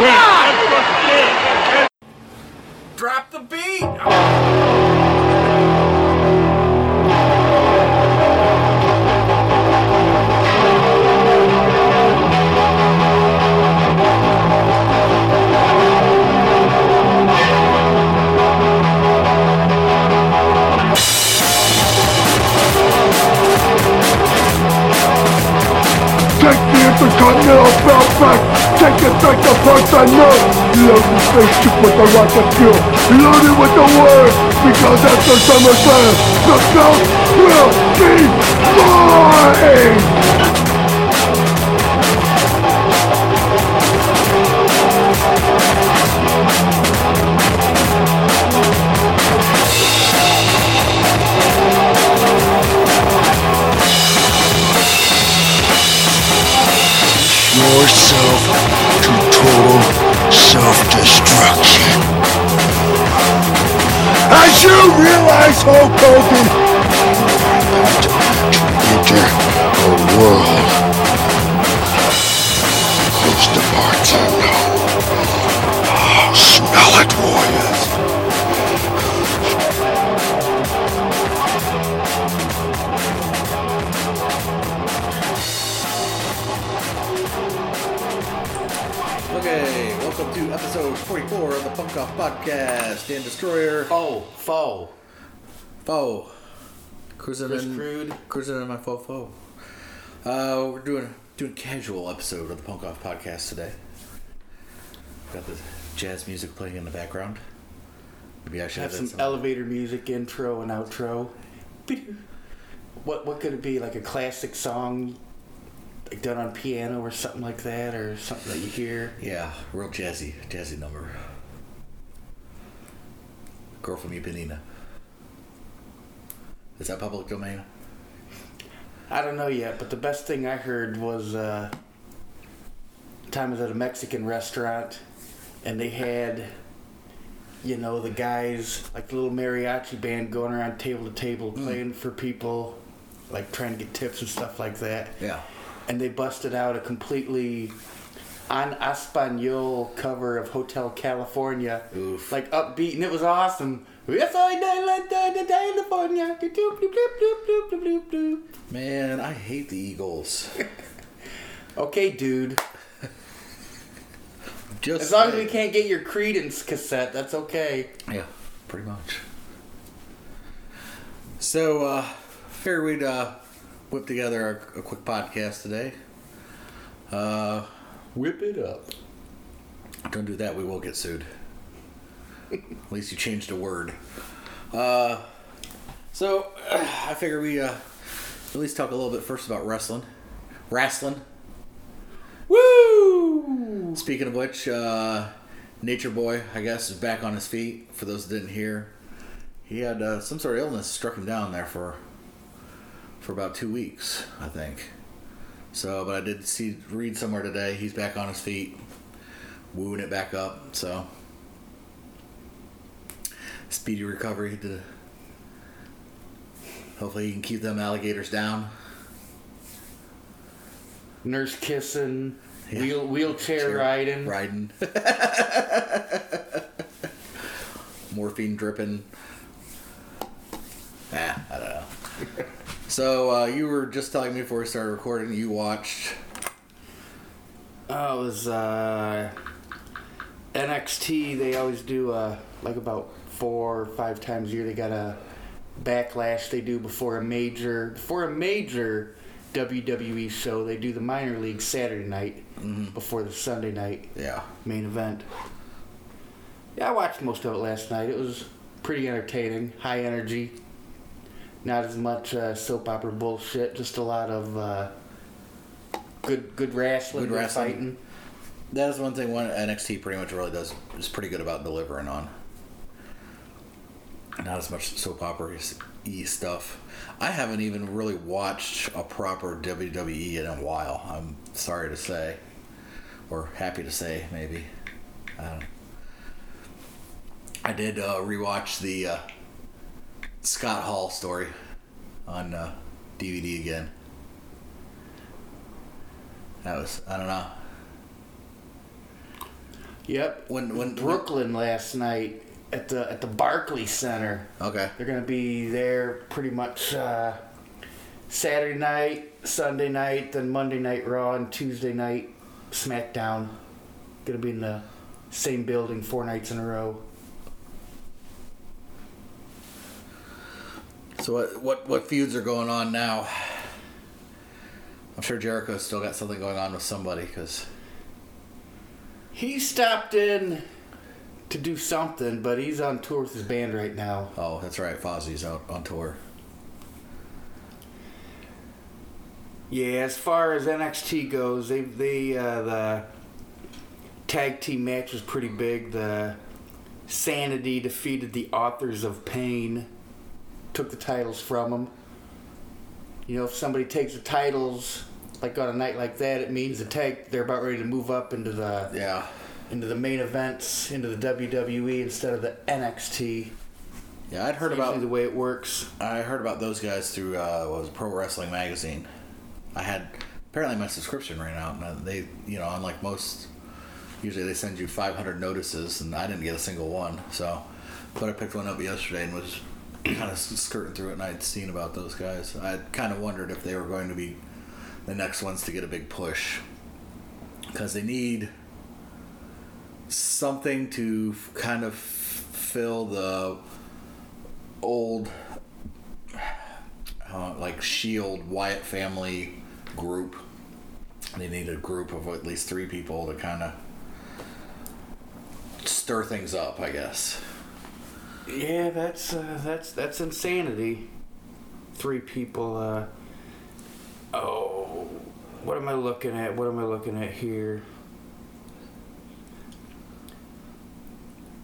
Yeah. Middle belt back Take it back to Parthenon Load the spaceship with the rocket fuel Load it with the word Because after SummerSlam The belt will be mine yourself to total self-destruction. As you realize, Hulk Hogan, to enter a world Dan Destroyer, Oh, foe. foe, cruising Chris in, Crude. cruising in my faux foe. Uh, we're doing doing a casual episode of the Punk Off Podcast today. Got the jazz music playing in the background. Maybe I should Have have, some elevator music, intro and outro. What what could it be? Like a classic song, like done on piano or something like that, or something that you hear. Yeah, real jazzy, jazzy number. Girl from Ipanema. Is that public domain? I don't know yet, but the best thing I heard was uh, time I was at a Mexican restaurant, and they had, you know, the guys like the little mariachi band going around table to table playing for people, like trying to get tips and stuff like that. Yeah. and they busted out a completely on Espanol cover of Hotel California, Oof. like upbeat, and it was awesome. Yes, I California. Man, I hate the Eagles. Okay, dude. Just As long as we can't get your Creedence cassette, that's okay. Yeah, pretty much. So, uh, figured we'd uh, whip together a, a quick podcast today. Uh, Whip it up. don't do that, we will get sued. At least you changed a word. Uh, so, I figure we uh, at least talk a little bit first about wrestling. Wrestling. Woo! Speaking of which, uh, Nature Boy, I guess, is back on his feet. For those that didn't hear, he had uh, some sort of illness struck him down there for for about two weeks, I think. So, but I did see read somewhere today he's back on his feet, wooing it back up. So, speedy recovery. To hopefully, he can keep them alligators down. Nurse kissing, Yeah. wheel, wheelchair riding. riding. Morphine dripping. Ah, I don't know. so uh, you were just telling me before we started recording, you watched. Oh, it was uh, NXT. They always do uh, like about four or five times a year. They got a backlash they do before a major before a major WWE show. They do the minor league Saturday night before the Sunday night Yeah. main event. Yeah, I watched most of it last night. It was pretty entertaining, high energy. Not as much uh, soap opera bullshit. Just a lot of uh, good, good wrestling, Good wrestling. fighting. That is one thing one NXT pretty much really does is pretty good about delivering on. Not as much soap opera y stuff. I haven't even really watched a proper WWE in a while. I'm sorry to say, or happy to say, maybe. I don't. I did uh, rewatch the uh, Scott Hall story on uh, DVD again. That was I don't know. Yep. When when Brooklyn last night at the at the Barclay Center. Okay. They're gonna be there pretty much uh, Saturday night, Sunday night, then Monday night Raw, and Tuesday night SmackDown. Gonna be in the same building four nights in a row. So what what what feuds are going on now? I'm sure Jericho's still got something going on with somebody because He stopped in to do something, but he's on tour with his band right now. oh, that's right, Fozzy's out on tour. Yeah, as far as NXT goes, they they uh, the tag team match was pretty big. The Sanity defeated the Authors of Pain, took the titles from them. You know, if somebody takes the titles like on a night like that, it means the tag they're about ready to move up into the Yeah, into the main events, into the WWE instead of the NXT. yeah, I'd heard about the way it works. I heard about those guys through uh, what was Pro Wrestling Magazine. I had apparently my subscription ran out, and they, you know, unlike most, usually they send you 500 notices, and I didn't get a single one. So, but I picked one up yesterday and was kind of skirting through it, and I'd seen about those guys. I kind of wondered if they were going to be the next ones to get a big push because they need something to kind of fill the old uh, like Shield Wyatt family group. They need a group of at least three people to kind of stir things up, I guess. Yeah, that's uh, that's that's insanity. Three people. Uh, oh, what am I looking at? What am I looking at here?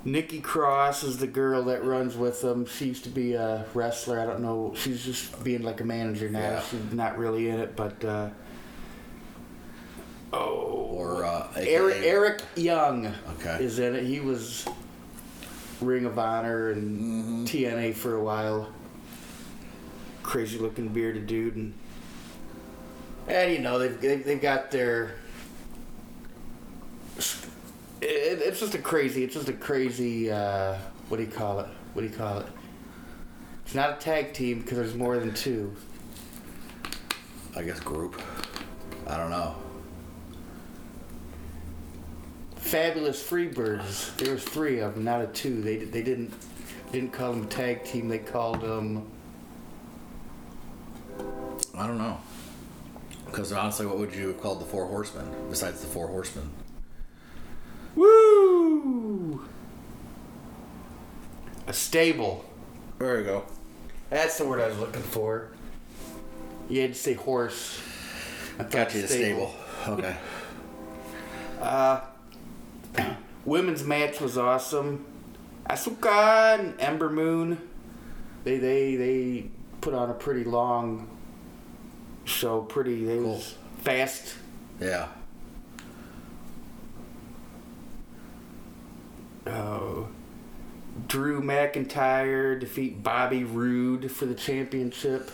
Nikki Cross is the girl that runs with them. She used to be a wrestler. I don't know. She's just being like a manager now. Yeah. She's not really in it, but. Uh, oh. Or uh, Eric Eric Young Okay. is in it. He was Ring of Honor and TNA for a while. Crazy looking bearded dude, and and you know they've they've, they've got their. It, it's just a crazy. It's just a crazy. Uh, what do you call it? What do you call it? It's not a tag team because there's more than two. I guess group. I don't know. Fabulous Freebirds. There was three of them, not a two. They they didn't didn't call them tag team. They called them. I don't know. Because honestly, what would you have called the Four Horsemen besides the Four Horsemen? Woo! A stable. There you go. That's the word I was looking for. You had to say horse. I Got you the stable. Okay. Uh, Women's match was awesome. Asuka and Ember Moon. They they they put on a pretty long show. Pretty they Cool. was fast. Yeah. Oh. Drew McIntyre defeat Bobby Roode for the championship.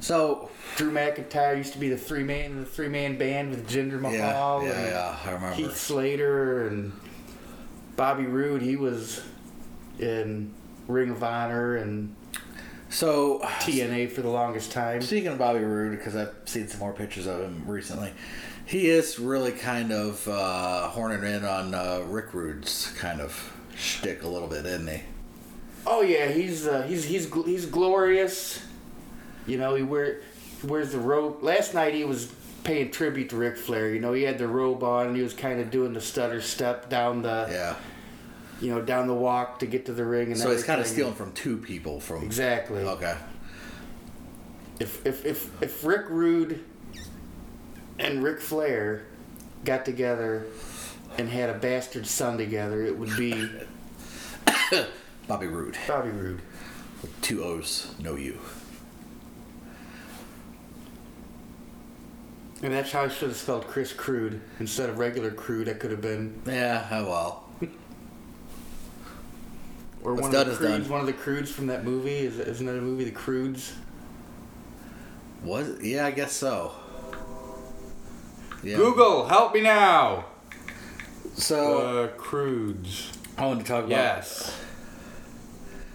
So Drew McIntyre used to be the three man the three man band with Jinder yeah, Mahal yeah, and yeah, I remember. Keith Slater and Bobby Roode. He was in Ring of Honor and So TNA for the longest time. Speaking of Bobby Roode, because I've seen some more pictures of him recently, he is really kind of uh, horning in on uh, Rick Rude's kind of shtick a little bit, isn't he? Oh yeah, he's uh, he's he's he's glorious. You know, he wear he wears the robe. Last night he was paying tribute to Ric Flair. You know, he had the robe on and he was kind of doing the stutter step down the Yeah. you know down the walk to get to the ring. And So he's kind of stealing from two people from. Exactly. Okay. If if if if Rick Rude and Ric Flair got together and had a bastard son together, it would be Bobby Roode. Bobby Roode. With two O's, no U. And that's how I should have spelled Chris Crude instead of regular Crude. That could have been Yeah, oh well. or What's one of the Crudes. done. One of the Croods from that movie. Is isn't that a movie, The Croods? Was? Yeah, I guess so. Yeah. Google, help me now. So Uh, Crudes. I wanted to talk about. Yes.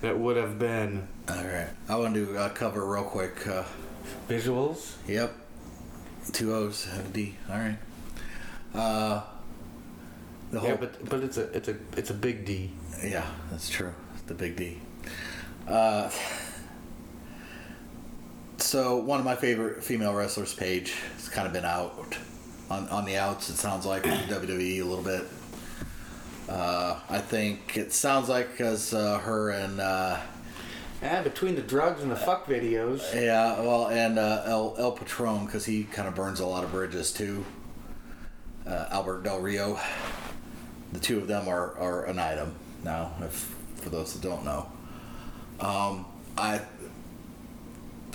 That would have been All right. I want to uh, cover real quick. Uh, visuals. Yep. Two O's have a D. All right. Uh, the whole Yeah, but but it's a it's a it's a big D. yeah, that's true. The big D. Uh, so one of my favorite female wrestlers, Paige, has kind of been out on on the outs. It sounds like WWE a little bit. Uh, I think it sounds like because uh, her and uh, Yeah, between the drugs and the fuck videos. yeah, well, and uh, El El Patron because he kind of burns a lot of bridges too. Uh, Albert Del Rio, the two of them are, are an item now. If for those that don't know, um, I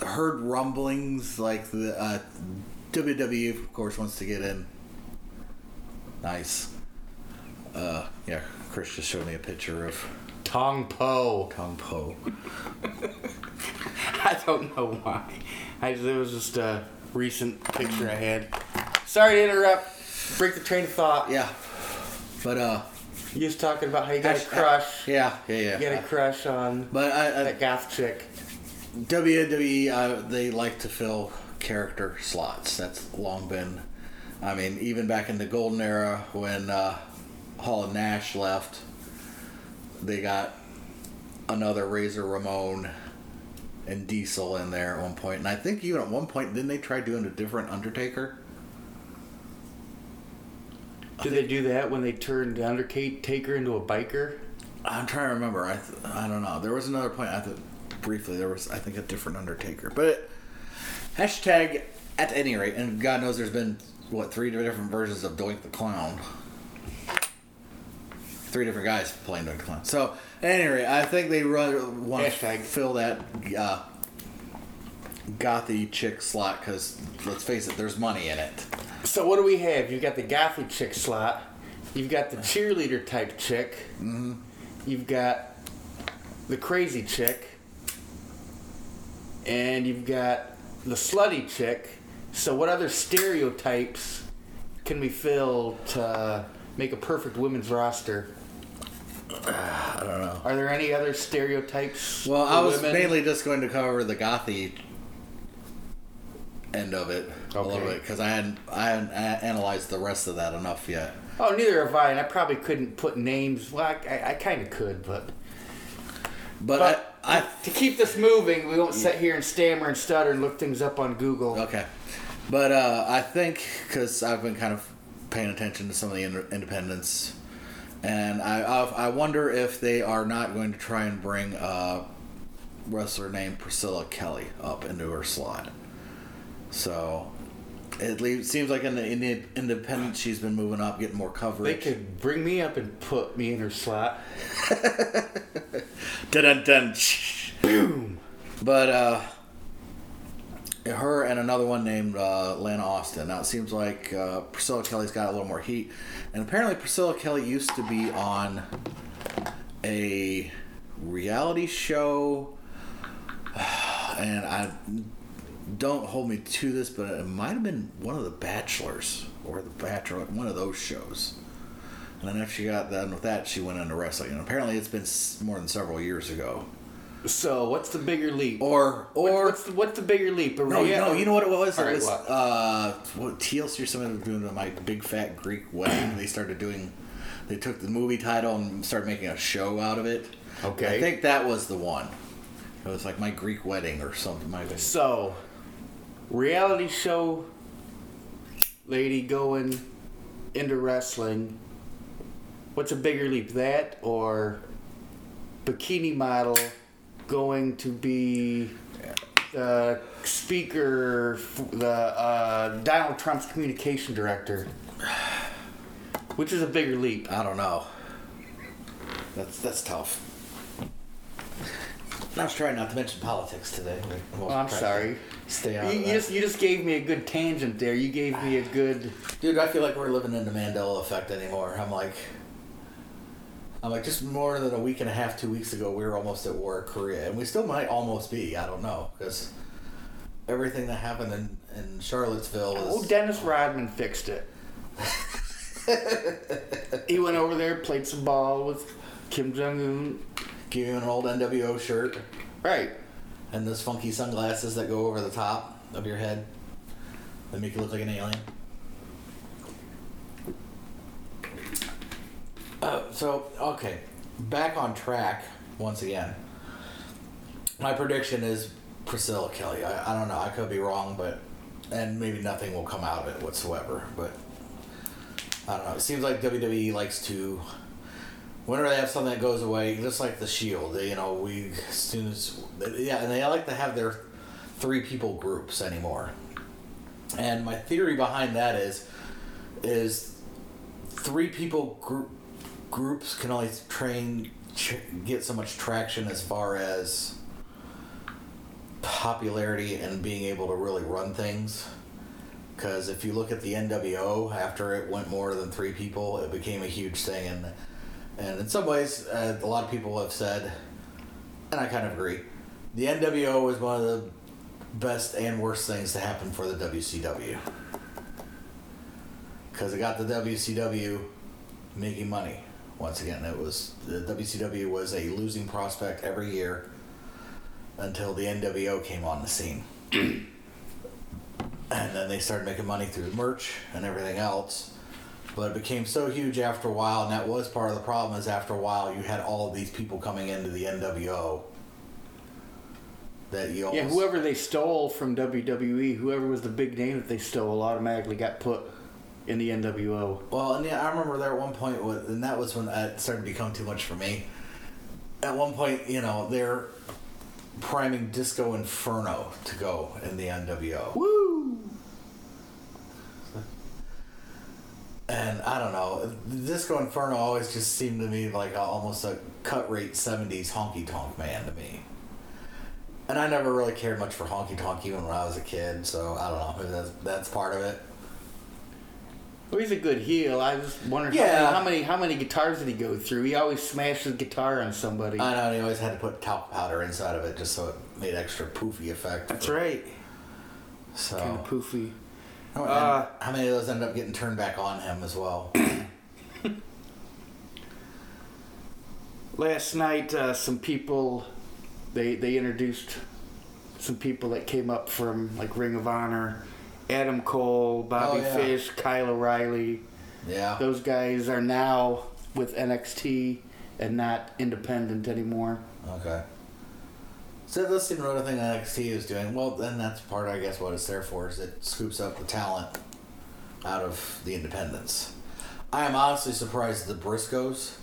heard rumblings like the uh, WWE, of course, wants to get in. Nice. Uh, yeah, Chris just showed me a picture of Tong Po. Kong Po. I don't know why. I it was just a recent picture I had. Sorry to interrupt. Break the train of thought. Yeah, but uh, You was talking about how you got a Hash- crush. yeah, yeah, yeah. You got a crush on But I, I, that goth chick. WWE, uh, they like to fill character slots. That's long been. I mean, even back in the golden era when uh, Hall and Nash left, they got another Razor Ramon and Diesel in there at one point. And I think even at one point, didn't they try doing a different Undertaker? Did they do that when they turned Undertaker into a biker? I'm trying to remember. I th- I don't know. There was another point. I thought briefly there was I think a different Undertaker, but hashtag at any rate, and God knows there's been what three different versions of Doink the Clown. Three different guys playing the Clown. So anyway, I think they run want to Hashtag. fill that uh, gothy chick slot because let's face it, there's money in it. So what do we have? You've got the gothy chick slot. You've got the cheerleader type chick. Mm-hmm. You've got the crazy chick. And you've got the slutty chick. So what other stereotypes can we fill to make a perfect women's roster? I don't know. Are there any other stereotypes? Well, for I was women? mainly just going to cover the gothy end of it a little bit because I hadn't I hadn't analyzed the rest of that enough yet. Oh, neither have I, and I probably couldn't put names. Well, I, I, I kind of could, but But, But I, to keep this moving, we won't sit here and stammer and stutter and look things up on Google. Okay, but uh, I think because I've been kind of paying attention to some of the ind- independents, and I I I wonder if they are not going to try and bring a wrestler named Priscilla Kelly up into her slot. So. It leaves, seems like in the, in the independent, she's been moving up, getting more coverage. They could bring me up and put me in her slot. Dun dun. Boom. But uh, her and another one named uh, Lana Austin. Now it seems like uh, Priscilla Kelly's got a little more heat, and apparently Priscilla Kelly used to be on a reality show, and I don't hold me to this, but it might have been one of the Bachelors or the Bachelor, one of those shows. And then after she got done with that, she went into wrestling. And apparently, it's been more than several years ago. So, what's the bigger leap? Or, or what's the, what's the bigger leap? No, no, you know what it was? All it right, was what? uh, what TLC or something was doing my big fat Greek wedding. they started doing, they took the movie title and started making a show out of it. Okay. I think that was the one. It was like my Greek wedding or something. My So, reality show lady going into wrestling. What's a bigger leap, that or bikini model going to be the speaker, the uh, Donald Trump's communication director? Which is a bigger leap? I don't know. That's that's tough. I was trying not to mention politics today. Oh, I'm sorry. Stay out. You, you just you just gave me a good tangent there. You gave me a good. Dude, I feel like we're living in the Mandela effect anymore. I'm like, I'm like, just more than a week and a half, two weeks ago, we were almost at war in Korea, and we still might almost be. I don't know because everything that happened in in Charlottesville is. Oh, Dennis Rodman fixed it. he went over there, played some ball with Kim Jong Un. give you an old NWO shirt Right. and those funky sunglasses that go over the top of your head that make you look like an alien. Uh, so okay, back on track once again. My prediction is Priscilla Kelly. I, I don't know. I could be wrong, but and maybe nothing will come out of it whatsoever. But I don't know. It seems like WWE likes to. Whenever they have something that goes away, just like the Shield, they, you know, we as soon as yeah, and they like to have their three people groups anymore. And my theory behind that is, is three people group groups can only train get so much traction as far as popularity and being able to really run things. Because if you look at the NWO, after it went more than three people, it became a huge thing, and and in some ways, uh, a lot of people have said, and I kind of agree, the NWO was one of the best and worst things to happen for the WCW. Because it got the WCW making money. Once again, it was the WCW was a losing prospect every year until the NWO came on the scene. and then they started making money through merch and everything else. But it became so huge after a while, and that was part of the problem. Is after a while, you had all of these people coming into the NWO that you almost, Yeah, whoever they stole from WWE, whoever was the big name that they stole, automatically got put in the NWO. Well, and yeah, I remember there at one and that was when it started to become too much for me. At one point, you know, they're priming Disco Inferno to go in the NWO. Woo! And I don't know, Disco Inferno always just seemed to me like a, almost a cut rate 70s honky tonk man to me. And I never really cared much for honky tonk even when I was a kid, so I don't know, maybe that's, that's part of it. Well, he's a good heel. I just wondered Yeah. how, many, how many how many guitars did he go through? He always smashed his guitar on somebody. I know, and he always had to put talc powder inside of it just so it made extra poofy effect. That's right. So, Kind of poofy. Oh, Uh, how many of those ended up getting turned back on him as well? Last night, uh, some people they they introduced some people that came up from like Ring of Honor, Adam Cole, Bobby Oh, yeah. Fish, Kyle O'Reilly. Yeah. Those guys are now with NXT and not independent anymore. Okay. So the another thing NXT is doing. Well, then that's part, I guess, what it's there for is it scoops up the talent out of the independents. I am honestly surprised the Briscoes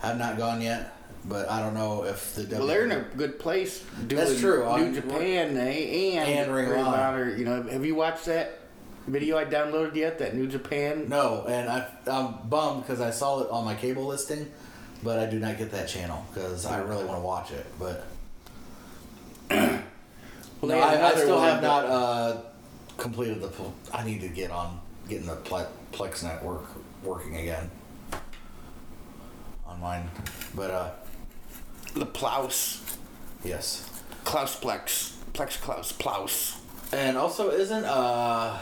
have not gone yet, but I don't know if the Well, they're in a good place doing That's true. New I'm- Japan eh, and, And Ring of Honor. You know, have you watched that video I downloaded yet? That New Japan. No, and I, I'm bummed because I saw it on my cable listing, but I do not get that channel because I really want to watch it. But Well, no, I, I still have not uh, completed the. I need to get on getting the Plex network working again on mine. But uh, the Plaus, yes, Klaus Plex, Plex Klaus, Plaus. and also isn't uh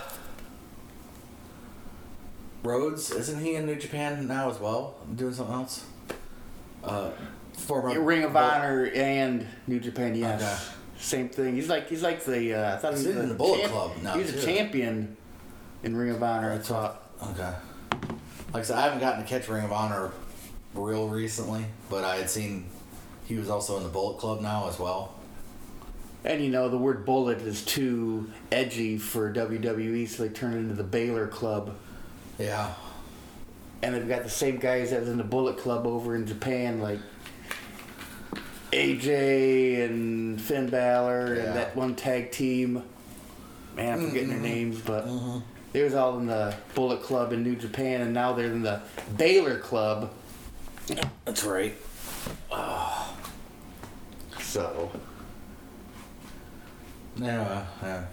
Rhodes? Isn't he in New Japan now as well, doing something else? Uh, former Ring of Honor and New Japan, yes. Okay. Same thing. He's like he's like the uh, I thought he He's was in the, the Bullet Club now, He's too. a champion in Ring of Honor. I thought. Okay. Like I said, I haven't gotten to catch Ring of Honor real recently, but I had seen he was also in the Bullet Club now as well. And you know the word bullet is too edgy for WWE, so they turned it into the Balor Club. Yeah. And they've got the same guys as in the Bullet Club over in Japan, like AJ and Finn Balor Yeah. and that one tag team. Man, I'm forgetting their mm-hmm. names, but mm-hmm. they was all in the Bullet Club in New Japan, and now they're in the Balor Club. That's right. Ah. So, Yeah. yeah.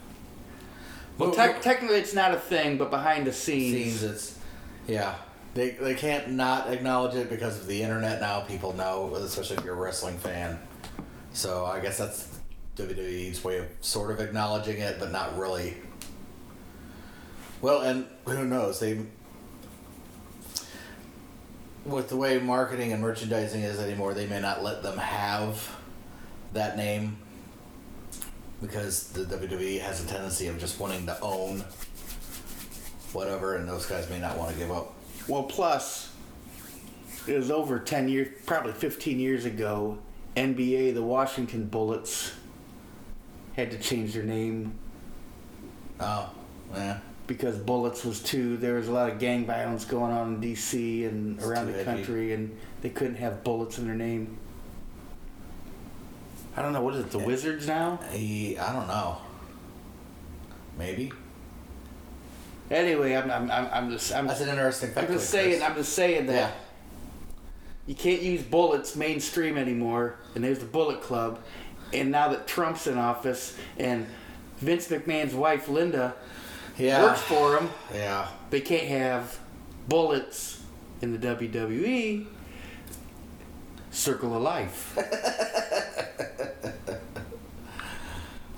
well, tec- technically it's not a thing, but behind the scenes, scenes, it's yeah. They they can't not acknowledge it because of the internet now. People know, especially if you're a wrestling fan. So I guess that's WWE's way of sort of acknowledging it, but not really. Well, and who knows? They with the way marketing and merchandising is anymore, they may not let them have that name because the WWE has a tendency of just wanting to own whatever, and those guys may not want to give up. Well, plus, it was over 10 years, probably 15 years ago, NBA, the Washington Bullets, had to change their name Oh, yeah. because Bullets was too. There was a lot of gang violence going on in D.C. and It's around the edgy. country, and they couldn't have Bullets in their name. I don't know. What is it? The eh, Wizards now? He, I don't know. Maybe. Anyway, I'm I'm I'm, I'm just I'm, That's an interesting I'm just saying I'm just saying that Yeah. you can't use bullets mainstream anymore. And there's the Bullet Club, and now that Trump's in office and Vince McMahon's wife Linda Yeah. works for him, Yeah. they can't have bullets in the WWE. Circle of Life.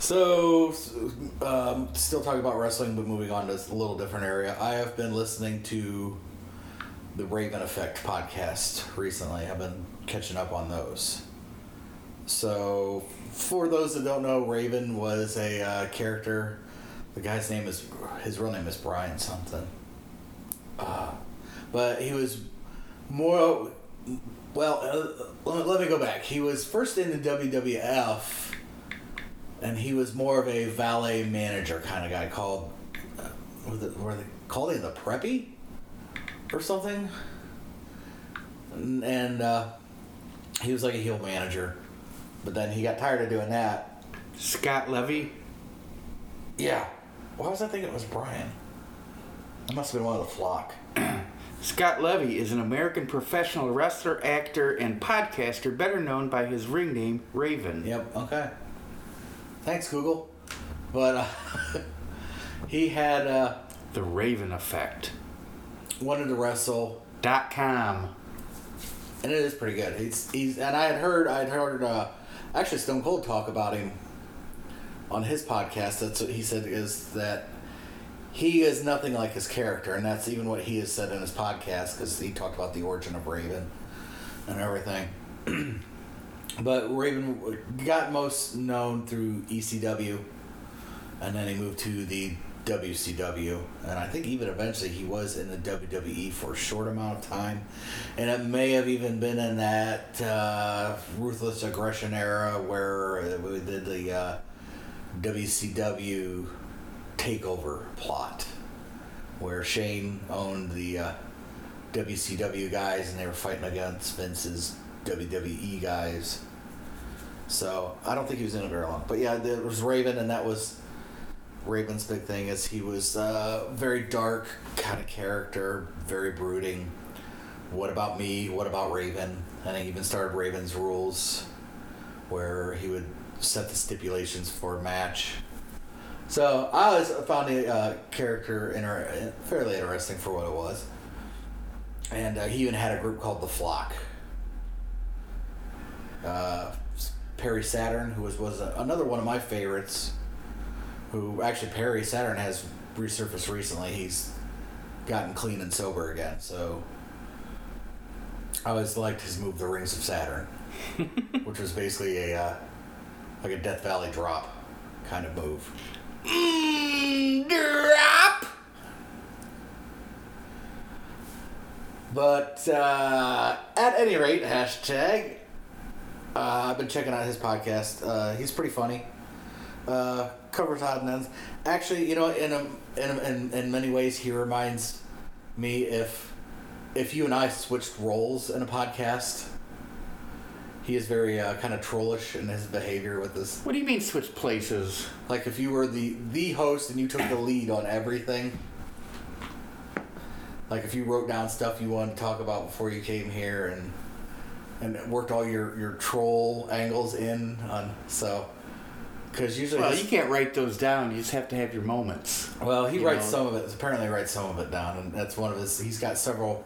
So, um, still talking about wrestling, but moving on to a little different area. I have been listening to the Raven Effect podcast recently. I've been catching up on those. So, for those that don't know, Raven was a uh, character. The guy's name is his real name is Brian something. Uh, but he was more. Well, uh, let, let me go back. He was first in the WWF and he was more of a valet manager kind of guy called uh, was it, were they called him the preppy? Or something? And, and uh, he was like a heel manager. But then he got tired of doing that. Scott Levy. yeah. Why was i thinking it was brian? That must have been one of the flock. Scott Levy is an American professional wrestler, actor, and podcaster, better known by his ring name Raven. yep okay thanks google but uh, he had uh, The Raven Effect. wanted to wrestle Dot com. and it is pretty good. He's he's and I had heard I had heard uh, actually Stone Cold talk about him on his podcast. That's what he said is that he is nothing like his character, and that's even what he has said in his podcast because he talked about the origin of Raven and everything. but Raven got most known through ECW, and then he moved to the WCW, and I think even eventually he was in the WWE for a short amount of time, and it may have even been in that uh, ruthless aggression era where we did the uh, WCW takeover plot, where Shane owned the uh, WCW guys and they were fighting against Vince's WWE guys. So I don't think he was in it very long, but yeah, there was Raven, and that was Raven's big thing is he was a very dark kind of character, very brooding. What about me? What about Raven? And he even started Raven's rules, where he would set the stipulations for a match. So I always found the uh, character inter- fairly interesting for what it was. And uh, he even had a group called the Flock. Uh, Perry Saturn, who was was another one of my favorites who actually Perry Saturn has resurfaced recently. He's gotten clean and sober again. So I always liked his move, the Rings of Saturn, which was basically a uh, like a Death Valley drop kind of move. drop. But uh, at any rate, hashtag. Uh, I've been checking out his podcast. Uh, he's pretty funny uh, covers odd and ends. Actually, you know, in a, in, a, in in many ways, he reminds me if if you and I switched roles in a podcast. He is very uh, kind of trollish in his behavior with this. What do you mean switch places? Like if you were the the host and you took the lead on everything. Like if you wrote down stuff you wanted to talk about before you came here and and worked all your your troll angles in on so because usually Well, his- you can't write those down. You just have to have your moments. Well, he writes know. some of it. Apparently, writes some of it down, and that's one of his. He's got several,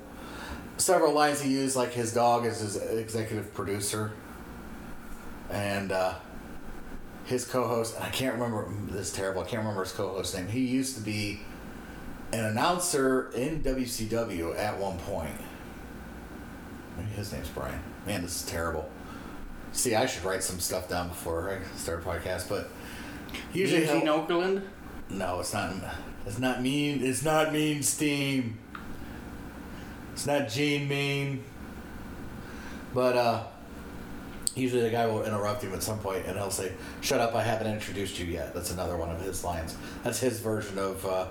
several lines he used. Like his dog is his executive producer, and uh, his co-host. And I can't remember this is terrible. I can't remember his co-host name. He used to be an announcer in WCW at one point. Maybe his name's Brian. Man, this is terrible. See, I should write some stuff down before I start a podcast, but usually Eugene he'll- Okerlund. no, it's not. It's not mean. It's not mean steam. It's not Gene mean. But uh, Usually the guy will interrupt him at some point and he'll say, Shut up, I haven't introduced you yet. That's another one of his lines. That's his version of uh,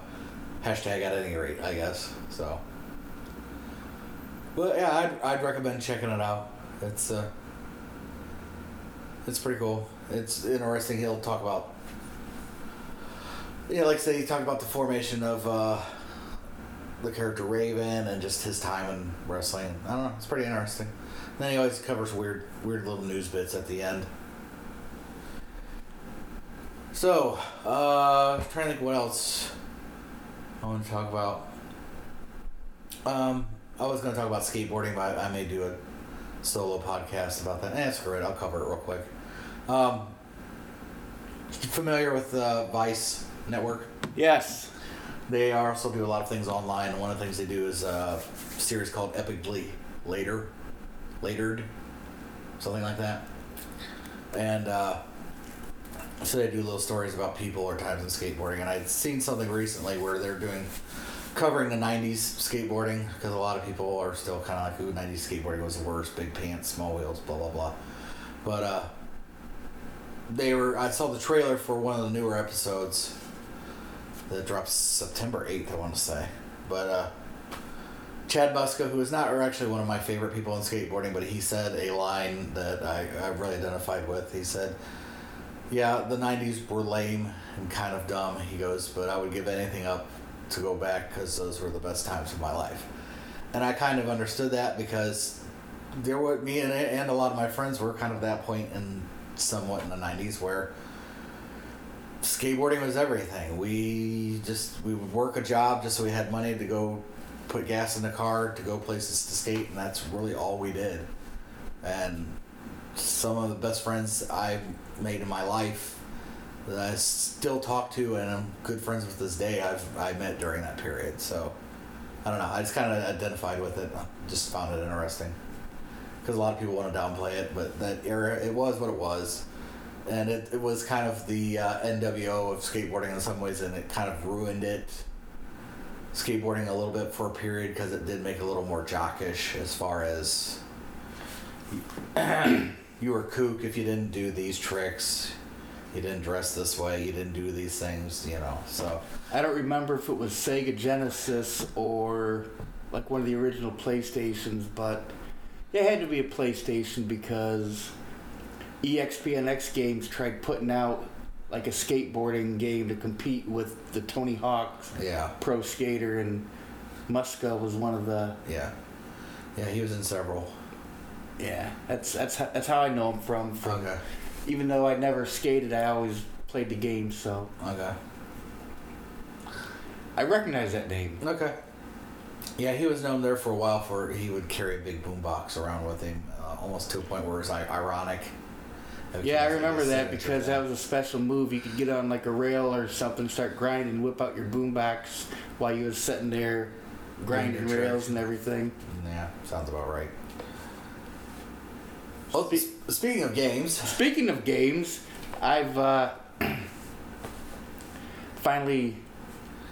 hashtag at any rate, I guess. So. But yeah, I'd, I'd recommend checking it out. It's uh, it's pretty cool. It's interesting. He'll talk about yeah, like I say, he talked about the formation of uh, the character Raven and just his time in wrestling. I don't know. It's pretty interesting. And then he always covers weird, weird little news bits at the end. So, uh, trying to think what else I want to talk about. Um, I was going to talk about skateboarding, but I, I may do a solo podcast about that. Eh, screw it. I'll cover it real quick. Um, familiar with uh, Vice Network? Yes. They also do a lot of things online. One of the things they do is a series called Epic Epically Later, Latered, something like that. And uh, so they do little stories about people or times in skateboarding. And I'd seen something recently where they're doing covering the 90s skateboarding because a lot of people are still kind of like, ooh, 90s skateboarding was the worst, big pants, small wheels, blah, blah, blah. But uh, they were, I saw the trailer for one of the newer episodes that drops September 8th, I want to say. But uh, Chad Muska, who is not actually one of my favorite people in skateboarding, but he said a line that I, I really identified with. He said, Yeah, the 90s were lame and kind of dumb. He goes, But I would give anything up to go back because those were the best times of my life. And I kind of understood that because there were me and, and a lot of my friends were kind of that point in somewhat in the 90s where skateboarding was everything. We just we would work a job just so we had money to go put gas in the car to go places to skate, and that's really all we did. And some of the best friends I made in my life that I still talk to and I'm good friends with this day. I've I met during that period. So I don't know. I just kind of identified with it. I just found it interesting because a lot of people want to downplay it, but that era it was what it was and it, it was kind of the uh, NWO of skateboarding in some ways, and it kind of ruined it. Skateboarding a little bit for a period because it did make it a little more jockish as far as you were kook if you didn't do these tricks, you didn't dress this way, you didn't do these things, you know. So I don't remember if it was Sega Genesis or like one of the original PlayStations, but it had to be a PlayStation because E EXPN X Games tried putting out like a skateboarding game to compete with the Tony Hawk yeah, Pro Skater, and Muska was one of the. yeah, yeah. He was in several. Yeah, that's that's how, that's how I know him from. From Okay. Even though I never skated, I always played the game, so Okay. I recognize that name. Okay. Yeah, he was known there for a while for he would carry a big boombox around with him, uh, almost to a point where it was like, ironic. It Yeah, I was like remember that because thing. that was a special move. You could get on like a rail or something, start grinding, whip out your boombox while you was sitting there grinding rails tricks. and everything. Yeah, sounds about right. Oh, spe- speaking of games, Speaking of games, I've uh, finally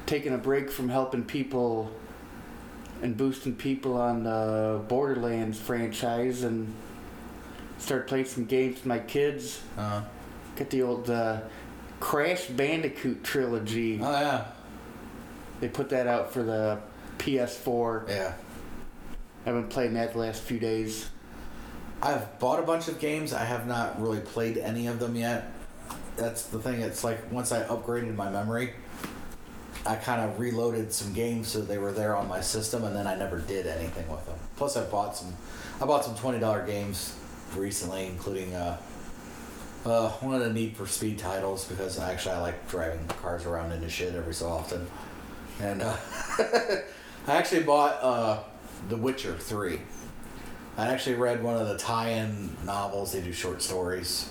taken a break from helping people and boosting people on the Borderlands franchise and started playing some games with my kids. uh, Got the old uh, Crash Bandicoot trilogy. oh yeah, They put that out for the PS4. yeah. I've been playing that the last few days. I've bought a bunch of games. I have not really played any of them yet. That's the thing. It's like once I upgraded my memory, I kind of reloaded some games so they were there on my system, and then I never did anything with them. Plus, I bought some. I bought some twenty dollar games recently, including uh, uh, one of the Need for Speed titles because actually I like driving cars around into shit every so often, and uh, I actually bought uh, The Witcher three. I actually read one of the tie-in novels. They do short stories,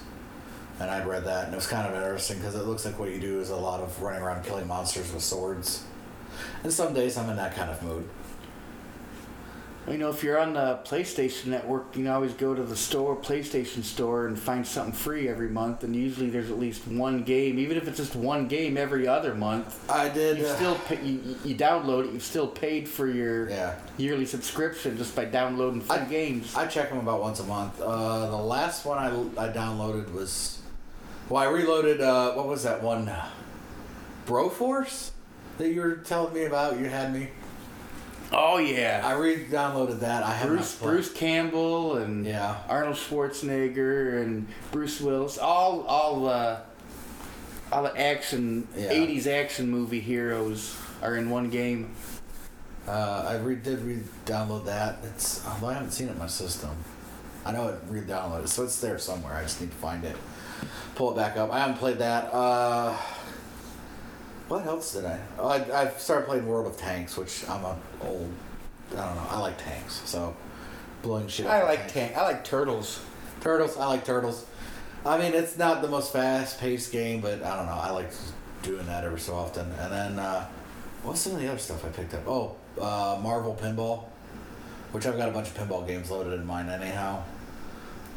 and I'd read that, and it was kind of interesting because it looks like what you do is a lot of running around killing monsters with swords. And some days I'm in that kind of mood. You know, if you're on the PlayStation Network, you can always go to the store, PlayStation Store, and find something free every month. And usually, there's at least one game, even if it's just one game every other month. I did. You uh, still pay, you, you download it. You've still paid for your Yeah. yearly subscription just by downloading free I- games. I check them about once a month. Uh, the last one I, I downloaded was, well, I reloaded. Uh, what was that one? Broforce that you were telling me about. You had me. Oh yeah, I re-downloaded that. I have Bruce Bruce Campbell and Yeah. Arnold Schwarzenegger and Bruce Willis, all all uh, all the action Yeah. '80s action movie heroes are in one game. Uh, I re- did re-download that. It's although I haven't seen it in my system. I know it re-downloaded, so it's there somewhere. I just need to find it, pull it back up. I haven't played that. Uh, what else did I? Oh, I I started playing World of Tanks, which I'm a old. I don't know. I like tanks, so blowing shit. I like tanks. tank. I like turtles. Turtles. I like turtles. I mean, it's not the most fast-paced game, but I don't know. I like doing that every so often. And then, uh, what's some of the other stuff I picked up? Oh, uh, Marvel Pinball, which I've got a bunch of pinball games loaded in mine anyhow.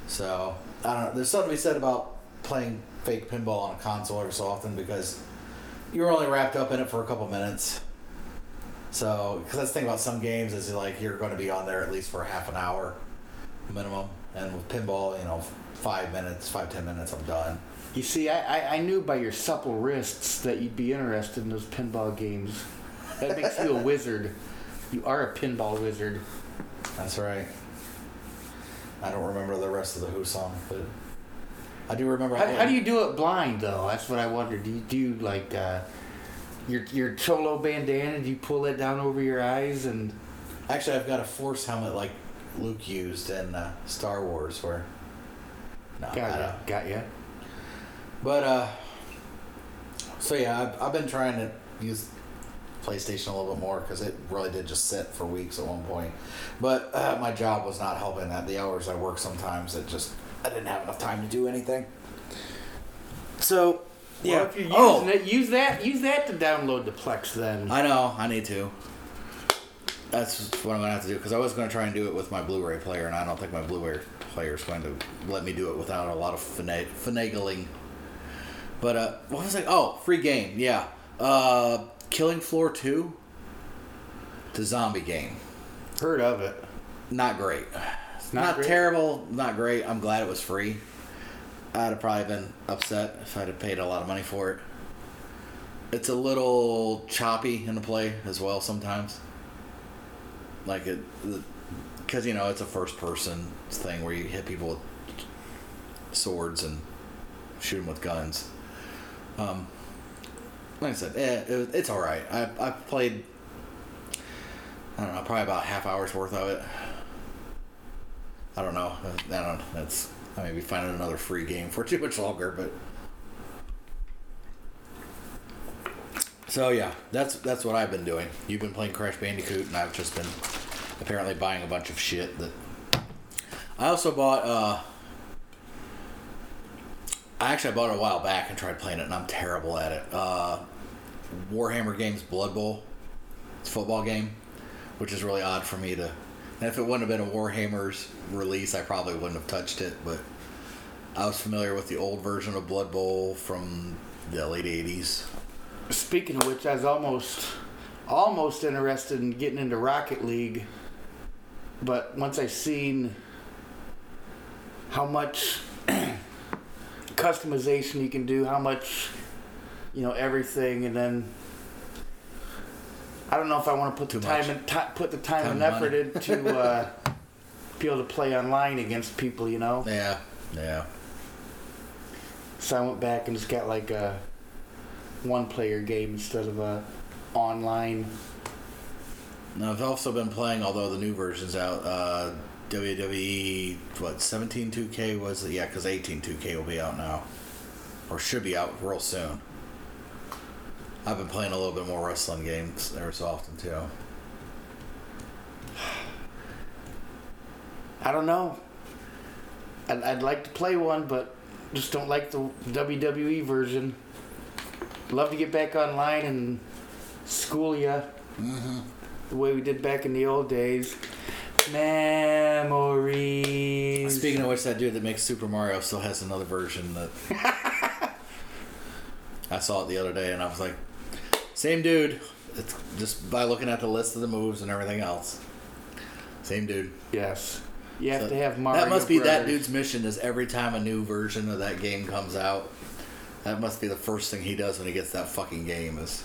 So I don't know. There's something to be said about playing fake pinball on a console every so often because you're only wrapped up in it for a couple minutes. So, because that's the thing about some games is like you're going to be on there at least for half an hour minimum, and with pinball, you know, five minutes, five ten minutes, I'm done. You see, I, I, I knew by your supple wrists that you'd be interested in those pinball games. That makes you a wizard. You are a pinball wizard. That's right. I don't remember the rest of the Who song, but I do remember. How, how do you do it blind though? That's what I wondered. Do you do like uh, your your cholo bandana? Do you pull it down over your eyes and? Actually, I've got a force helmet like Luke used in uh, Star Wars, where. No, Got ya, got ya. But uh, so yeah, I've, I've been trying to use PlayStation a little bit more because it really did just sit for weeks at one point. But uh, my job was not helping that. The hours I work sometimes, it just I didn't have enough time to do anything. So Well, if you're using oh, it, use that use that to download the Plex then. I know I need to. That's what I'm gonna have to do because I was gonna try and do it with my Blu-ray player, and I don't think my Blu-ray player is going to let me do it without a lot of fina- finagling. But uh, what was it? Oh, free game, yeah. Uh, Killing Floor Two, the zombie game. Heard of it. Not great. Not Not, terrible. Not great. I'm glad it was free. I'd have probably been upset if I'd have paid a lot of money for it. It's a little choppy in the play as well sometimes. Like it, because you know it's a first-person thing where you hit people with swords and shoot them with guns. Um, like I said, eh, it, it's all right. I I played. I don't know, probably about half hour's worth of it. I don't know. I don't. That's I may be finding another free game for too much longer, but so yeah, that's that's what I've been doing. You've been playing Crash Bandicoot, and I've just been apparently buying a bunch of shit that. I also bought. uh I actually bought it a while back and tried playing it, and I'm terrible at it. Uh, Warhammer Games Blood Bowl. It's a football game, which is really odd for me to. And if it wouldn't have been a Warhammer's release, I probably wouldn't have touched it. But I was familiar with the old version of Blood Bowl from the late '80s. Speaking of which, I was almost almost interested in getting into Rocket League, but once I seen how much customization you can do, how much you know everything, and then I don't know if I want to put the Too time much. and ti put the time, Time and and effort money. into uh, be able to play online against people, you know. Yeah, yeah. So I went back and just got like a one player game instead of a online. Now I've also been playing, although the new version's out. Uh, WWE what 17 2K was it? Yeah, because 18 2K will be out now, or should be out real soon. I've been playing a little bit more wrestling games every so often too. I don't know. I'd, I'd like to play one, but just don't like the WWE version. Love to get back online and school ya mm-hmm. the way we did back in the old days. Memories. Speaking of which, that dude that makes Super Mario still has another version that I saw it the other day, and I was like, same dude. It's just by looking at the list of the moves and everything else. Same dude. Yes. You have So to have Mario. that must be that dude's mission. Is every time a new version of that game comes out, that must be the first thing he does when he gets that fucking game. Is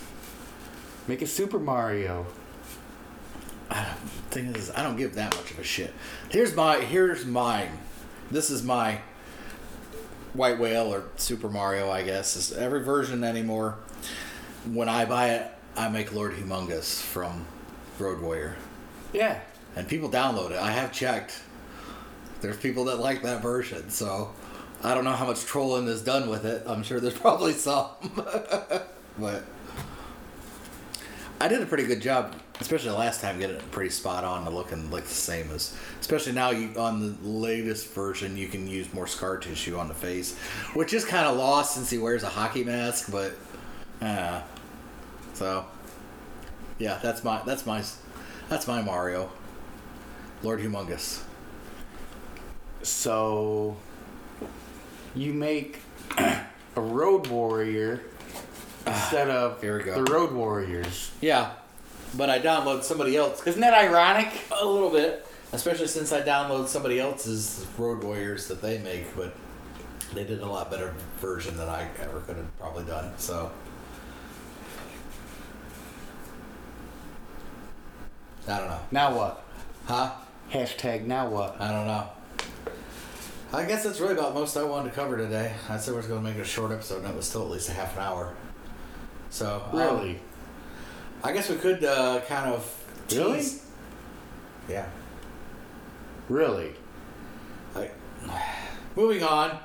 Make a Super Mario. I don't, thing is, I don't give that much of a shit. Here's my here's mine. This is my White Whale or Super Mario, I guess. Is every version anymore. When I buy it, I make Lord Humungus from Road Warrior, Yeah. and people download it. I have checked. There's people that like that version, so I don't know how much trolling is done with it. I'm sure there's probably some, but I did a pretty good job, especially the last time, getting it pretty spot on to looking like the same as. Especially now, you on the latest version, you can use more scar tissue on the face, which is kind of lost since he wears a hockey mask. But, uh, so yeah, that's my that's my that's my Mario, Lord Humungus. So you make a Road Warrior instead of Here we go. the Road Warriors. Yeah, but I download somebody else Isn't that ironic? a little bit, especially since I download somebody else's Road Warriors that they make, but they did a lot better version than I ever could have probably done. So. I don't know. Now what? Huh? Hashtag now what? I don't know. I guess that's really about most I wanted to cover today. I said we was going to make it a short episode, and it was still at least a half an hour. So um, Really? I guess we could uh, kind of Really? tease- Yeah. Really? I, moving on.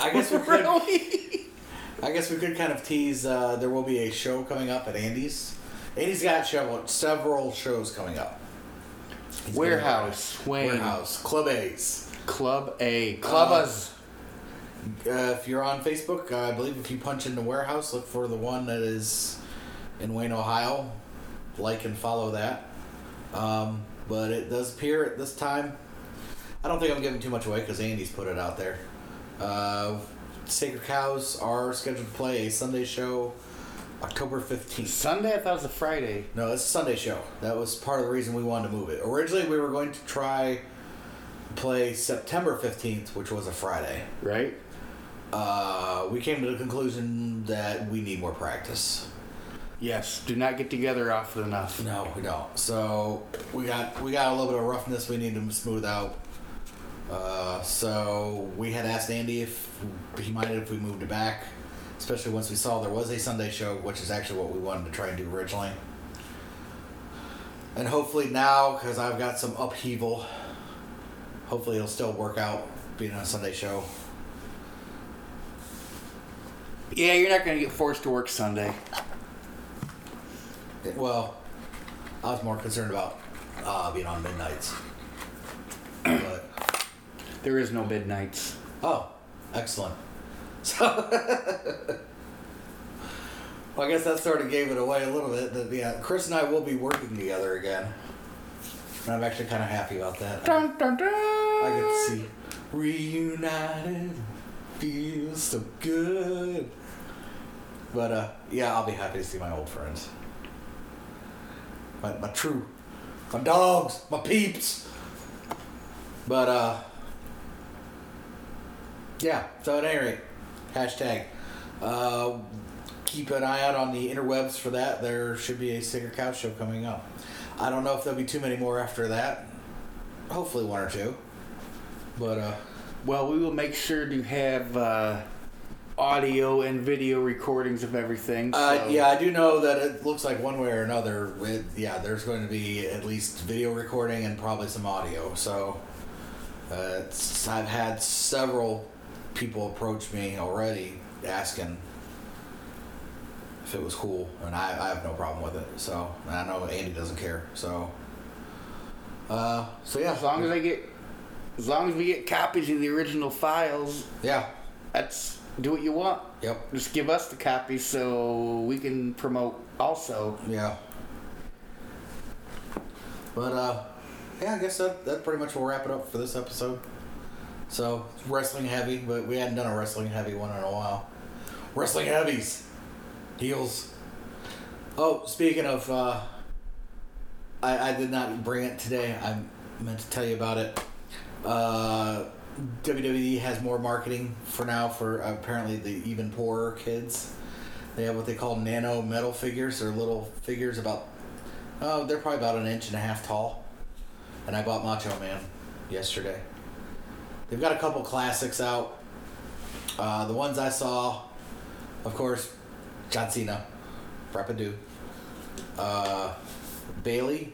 I guess we could. really? I guess we could kind of tease. Uh, there will be a show coming up at Andy's. Andy's got several several shows coming up. He's Warehouse, Wayne. Warehouse, Club A's. Club A. Clubbers. Uh, if you're on Facebook, uh, I believe if you punch into Warehouse, look for the one that is in Wayne, Ohio. Like and follow that. Um, but it does appear at this time. I don't think I'm giving too much away because Andy's put it out there. Uh, Sacred Cows are scheduled to play a Sunday show October 15th. Sunday? I thought it was a Friday. No, it's a Sunday show. That was part of the reason we wanted to move it. Originally, we were going to try play September 15th, which was a Friday. Right? Uh, we came to the conclusion that we need more practice. Yes. Do not get together often enough. No, we don't. So we got we got a little bit of roughness we need to smooth out. Uh, so we had asked Andy if he minded if we moved it back, especially once we saw there was a Sunday show, which is actually what we wanted to try and do originally. And hopefully now, because I've got some upheaval, hopefully it'll still work out being on a Sunday show. Yeah, you're not going to get forced to work Sunday. Well, I was more concerned about uh, being on midnights. But, There is no midnights. oh, excellent. So, well, I guess that sort of gave it away a little bit. That yeah, Chris and I will be working together again, and I'm actually kind of happy about that. I, Dun, dun, dun. I get to see reunited, feels so good. But uh, yeah, I'll be happy to see my old friends, my my true, my dogs, my peeps. But uh, yeah. So at any rate, hashtag. Uh, keep an eye out on the interwebs for that. There should be a Sacred Cows show coming up. I don't know if there'll be too many more after that. Hopefully one or two. But uh, Well, we will make sure to have uh, audio and video recordings of everything. Uh, yeah, I do know that it looks like one way or another. It, yeah, there's going to be at least video recording and probably some audio. So, uh, I've had several people approach me already asking if it was cool, and I, I have no problem with it. So, and I know Andy doesn't care. So, uh, so yeah, As long as I get, as long as we get copies of the original files, yeah, that's do what you want. yep, Just give us the copies so we can promote also. yeah. But uh, yeah, I guess that that pretty much will wrap it up for this episode. So wrestling heavy, but we hadn't done a wrestling heavy one in a while. Wrestling heavies, heels. Oh, speaking of, uh, I I did not bring it today. I meant to tell you about it. Uh, WWE has more marketing for now for apparently the even poorer kids. They have what they call nano metal figures. They're little figures about, oh, they're probably about an inch and a half tall. And I bought Macho Man yesterday. They've got a couple classics out. Uh, the ones I saw, of course, John Cena, Rapidu, uh, Bayley.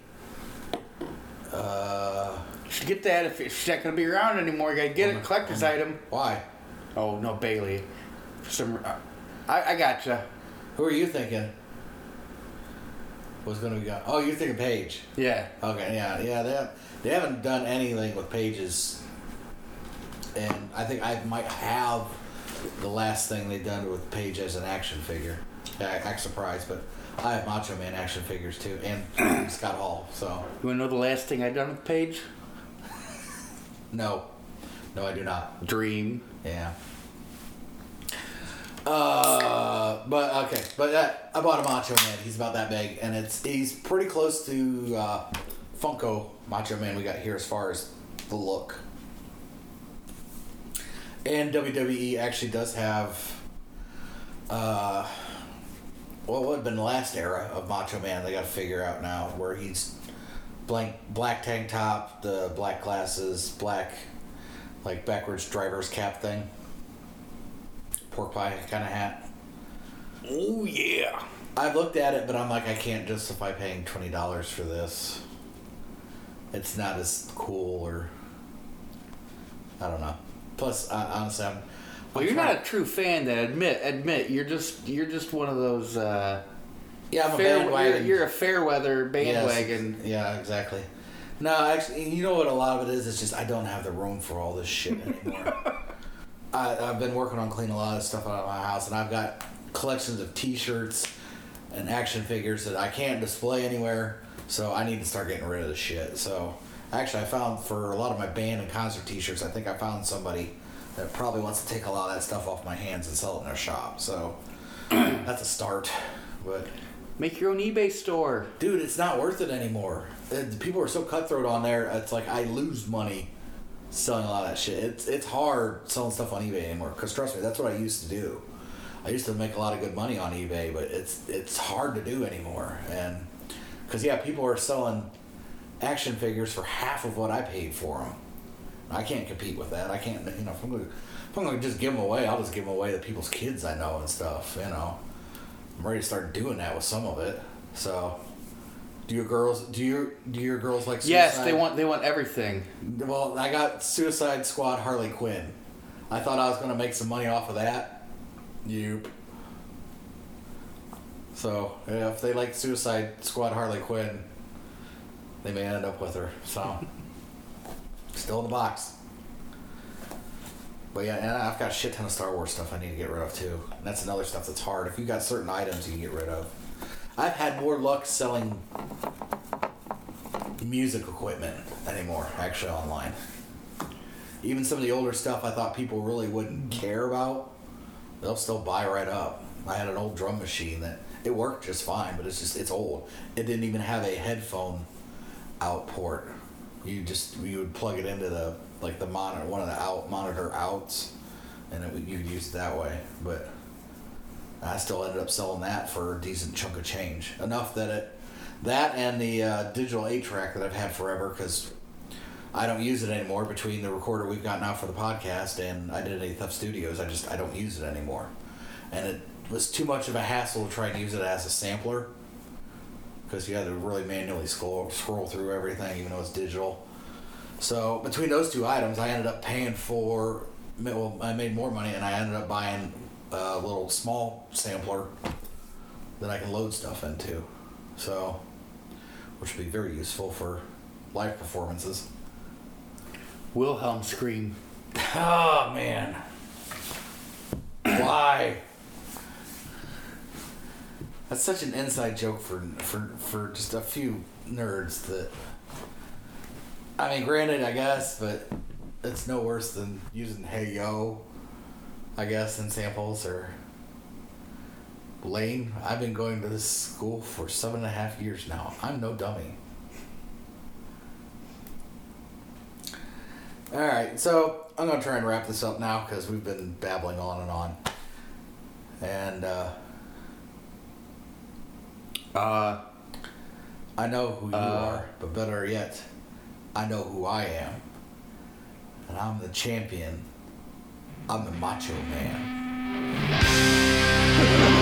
Uh, You should get that if it's not gonna be around anymore. You gotta get it, collector's item. why? Oh no, Bayley. For some, uh, I I gotcha. Who are you thinking? Going to be gone? Oh, you're thinking Paige. Yeah. Okay, yeah, yeah. They have, they haven't done anything with pages, and I think I might have the last thing they've done with Paige as an action figure. I act surprised, but I have Macho Man action figures too, and Scott Hall. So You wanna know the last thing I done with Paige? no, no, I do not. Dream. Yeah. Uh, but okay, but that, I bought a Macho Man. He's about that big, and it's he's pretty close to uh, Funko Macho Man we got here as far as the look. And WWE actually does have, uh, what would have been the last era of Macho Man? They got to figure out now where he's blank black tank top, the black glasses, black like backwards driver's cap thing, pork pie kind of hat. Oh yeah. I've looked at it, but I'm like, I can't justify paying twenty dollars for this. It's not as cool, or I don't know. Plus, uh, honestly, I'm. Well, I'm you're trying- not a true fan. That admit, admit, you're just you're just one of those. Uh, Yeah, I'm a fair, you're, bandwagon. you're a fair weather Yes. bandwagon. Yeah, exactly. No, actually, you know what? A lot of it is. It's just I don't have the room for all this shit anymore. I, I've been working on cleaning a lot of stuff out of my house, and I've got collections of T-shirts and action figures that I can't display anywhere. So I need to start getting rid of the shit. So actually, I found for a lot of my band and concert T-shirts, I think I found somebody that probably wants to take a lot of that stuff off my hands and sell it in their shop. So that's a start, but. Make your own eBay store. Dude, it's not worth it anymore. The People are so cutthroat on there. It's like I lose money selling a lot of that shit. It's it's hard selling stuff on eBay anymore. Cause trust me, that's what I used to do. I used to make a lot of good money on eBay, but it's it's hard to do anymore. And because yeah, people are selling action figures for half of what I paid for them. I can't compete with that. I can't. You know, if I'm I'm gonna just give them away, I'll just give them away to people's kids I know and stuff. You know. I'm ready to start doing that with some of it. So, do your girls do your do your girls like? Suicide? Yes, they want they want everything. Well, I got Suicide Squad Harley Quinn. I thought I was gonna make some money off of that. Nope. So yeah, if they like Suicide Squad Harley Quinn, they may end up with her. So, still in the box. But yeah, and I've got a shit ton of Star Wars stuff I need to get rid of too. And that's another stuff that's hard. If you got certain items, you can get rid of. I've had more luck selling music equipment anymore, actually, online. Even some of the older stuff I thought people really wouldn't care about, they'll still buy right up. I had an old drum machine that it worked just fine, but it's just it's old. It didn't even have a headphone out port. You just you would plug it into the like the monitor, one of the out monitor outs, and it, would- you could use it that way. But I still ended up selling that for a decent chunk of change, enough that it that and the uh, digital eight track that I've had forever because I don't use it anymore. Between the recorder we've got now for the podcast and I did at Tough Studios, I just I don't use it anymore, and it was too much of a hassle to try and use it as a sampler because you had to really manually scroll scroll through everything, even though it's digital. So between those two items, I ended up paying for. Well, I made more money, and I ended up buying a little small sampler that I can load stuff into. So, which would be very useful for live performances. Wilhelm scream. Oh man, why? That's such an inside joke for for for just a few nerds that I mean, granted, I guess, but it's no worse than using "Hey Yo," I guess, in samples or Lane. I've been going to this school for seven and a half years now. I'm no dummy. All right, so I'm gonna try and wrap this up now because we've been babbling on and on, and uh, Uh, I know who you Uh. are, but better yet, I know who I am, and I'm the champion. I'm the Macho Man.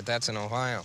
but that's in Ohio.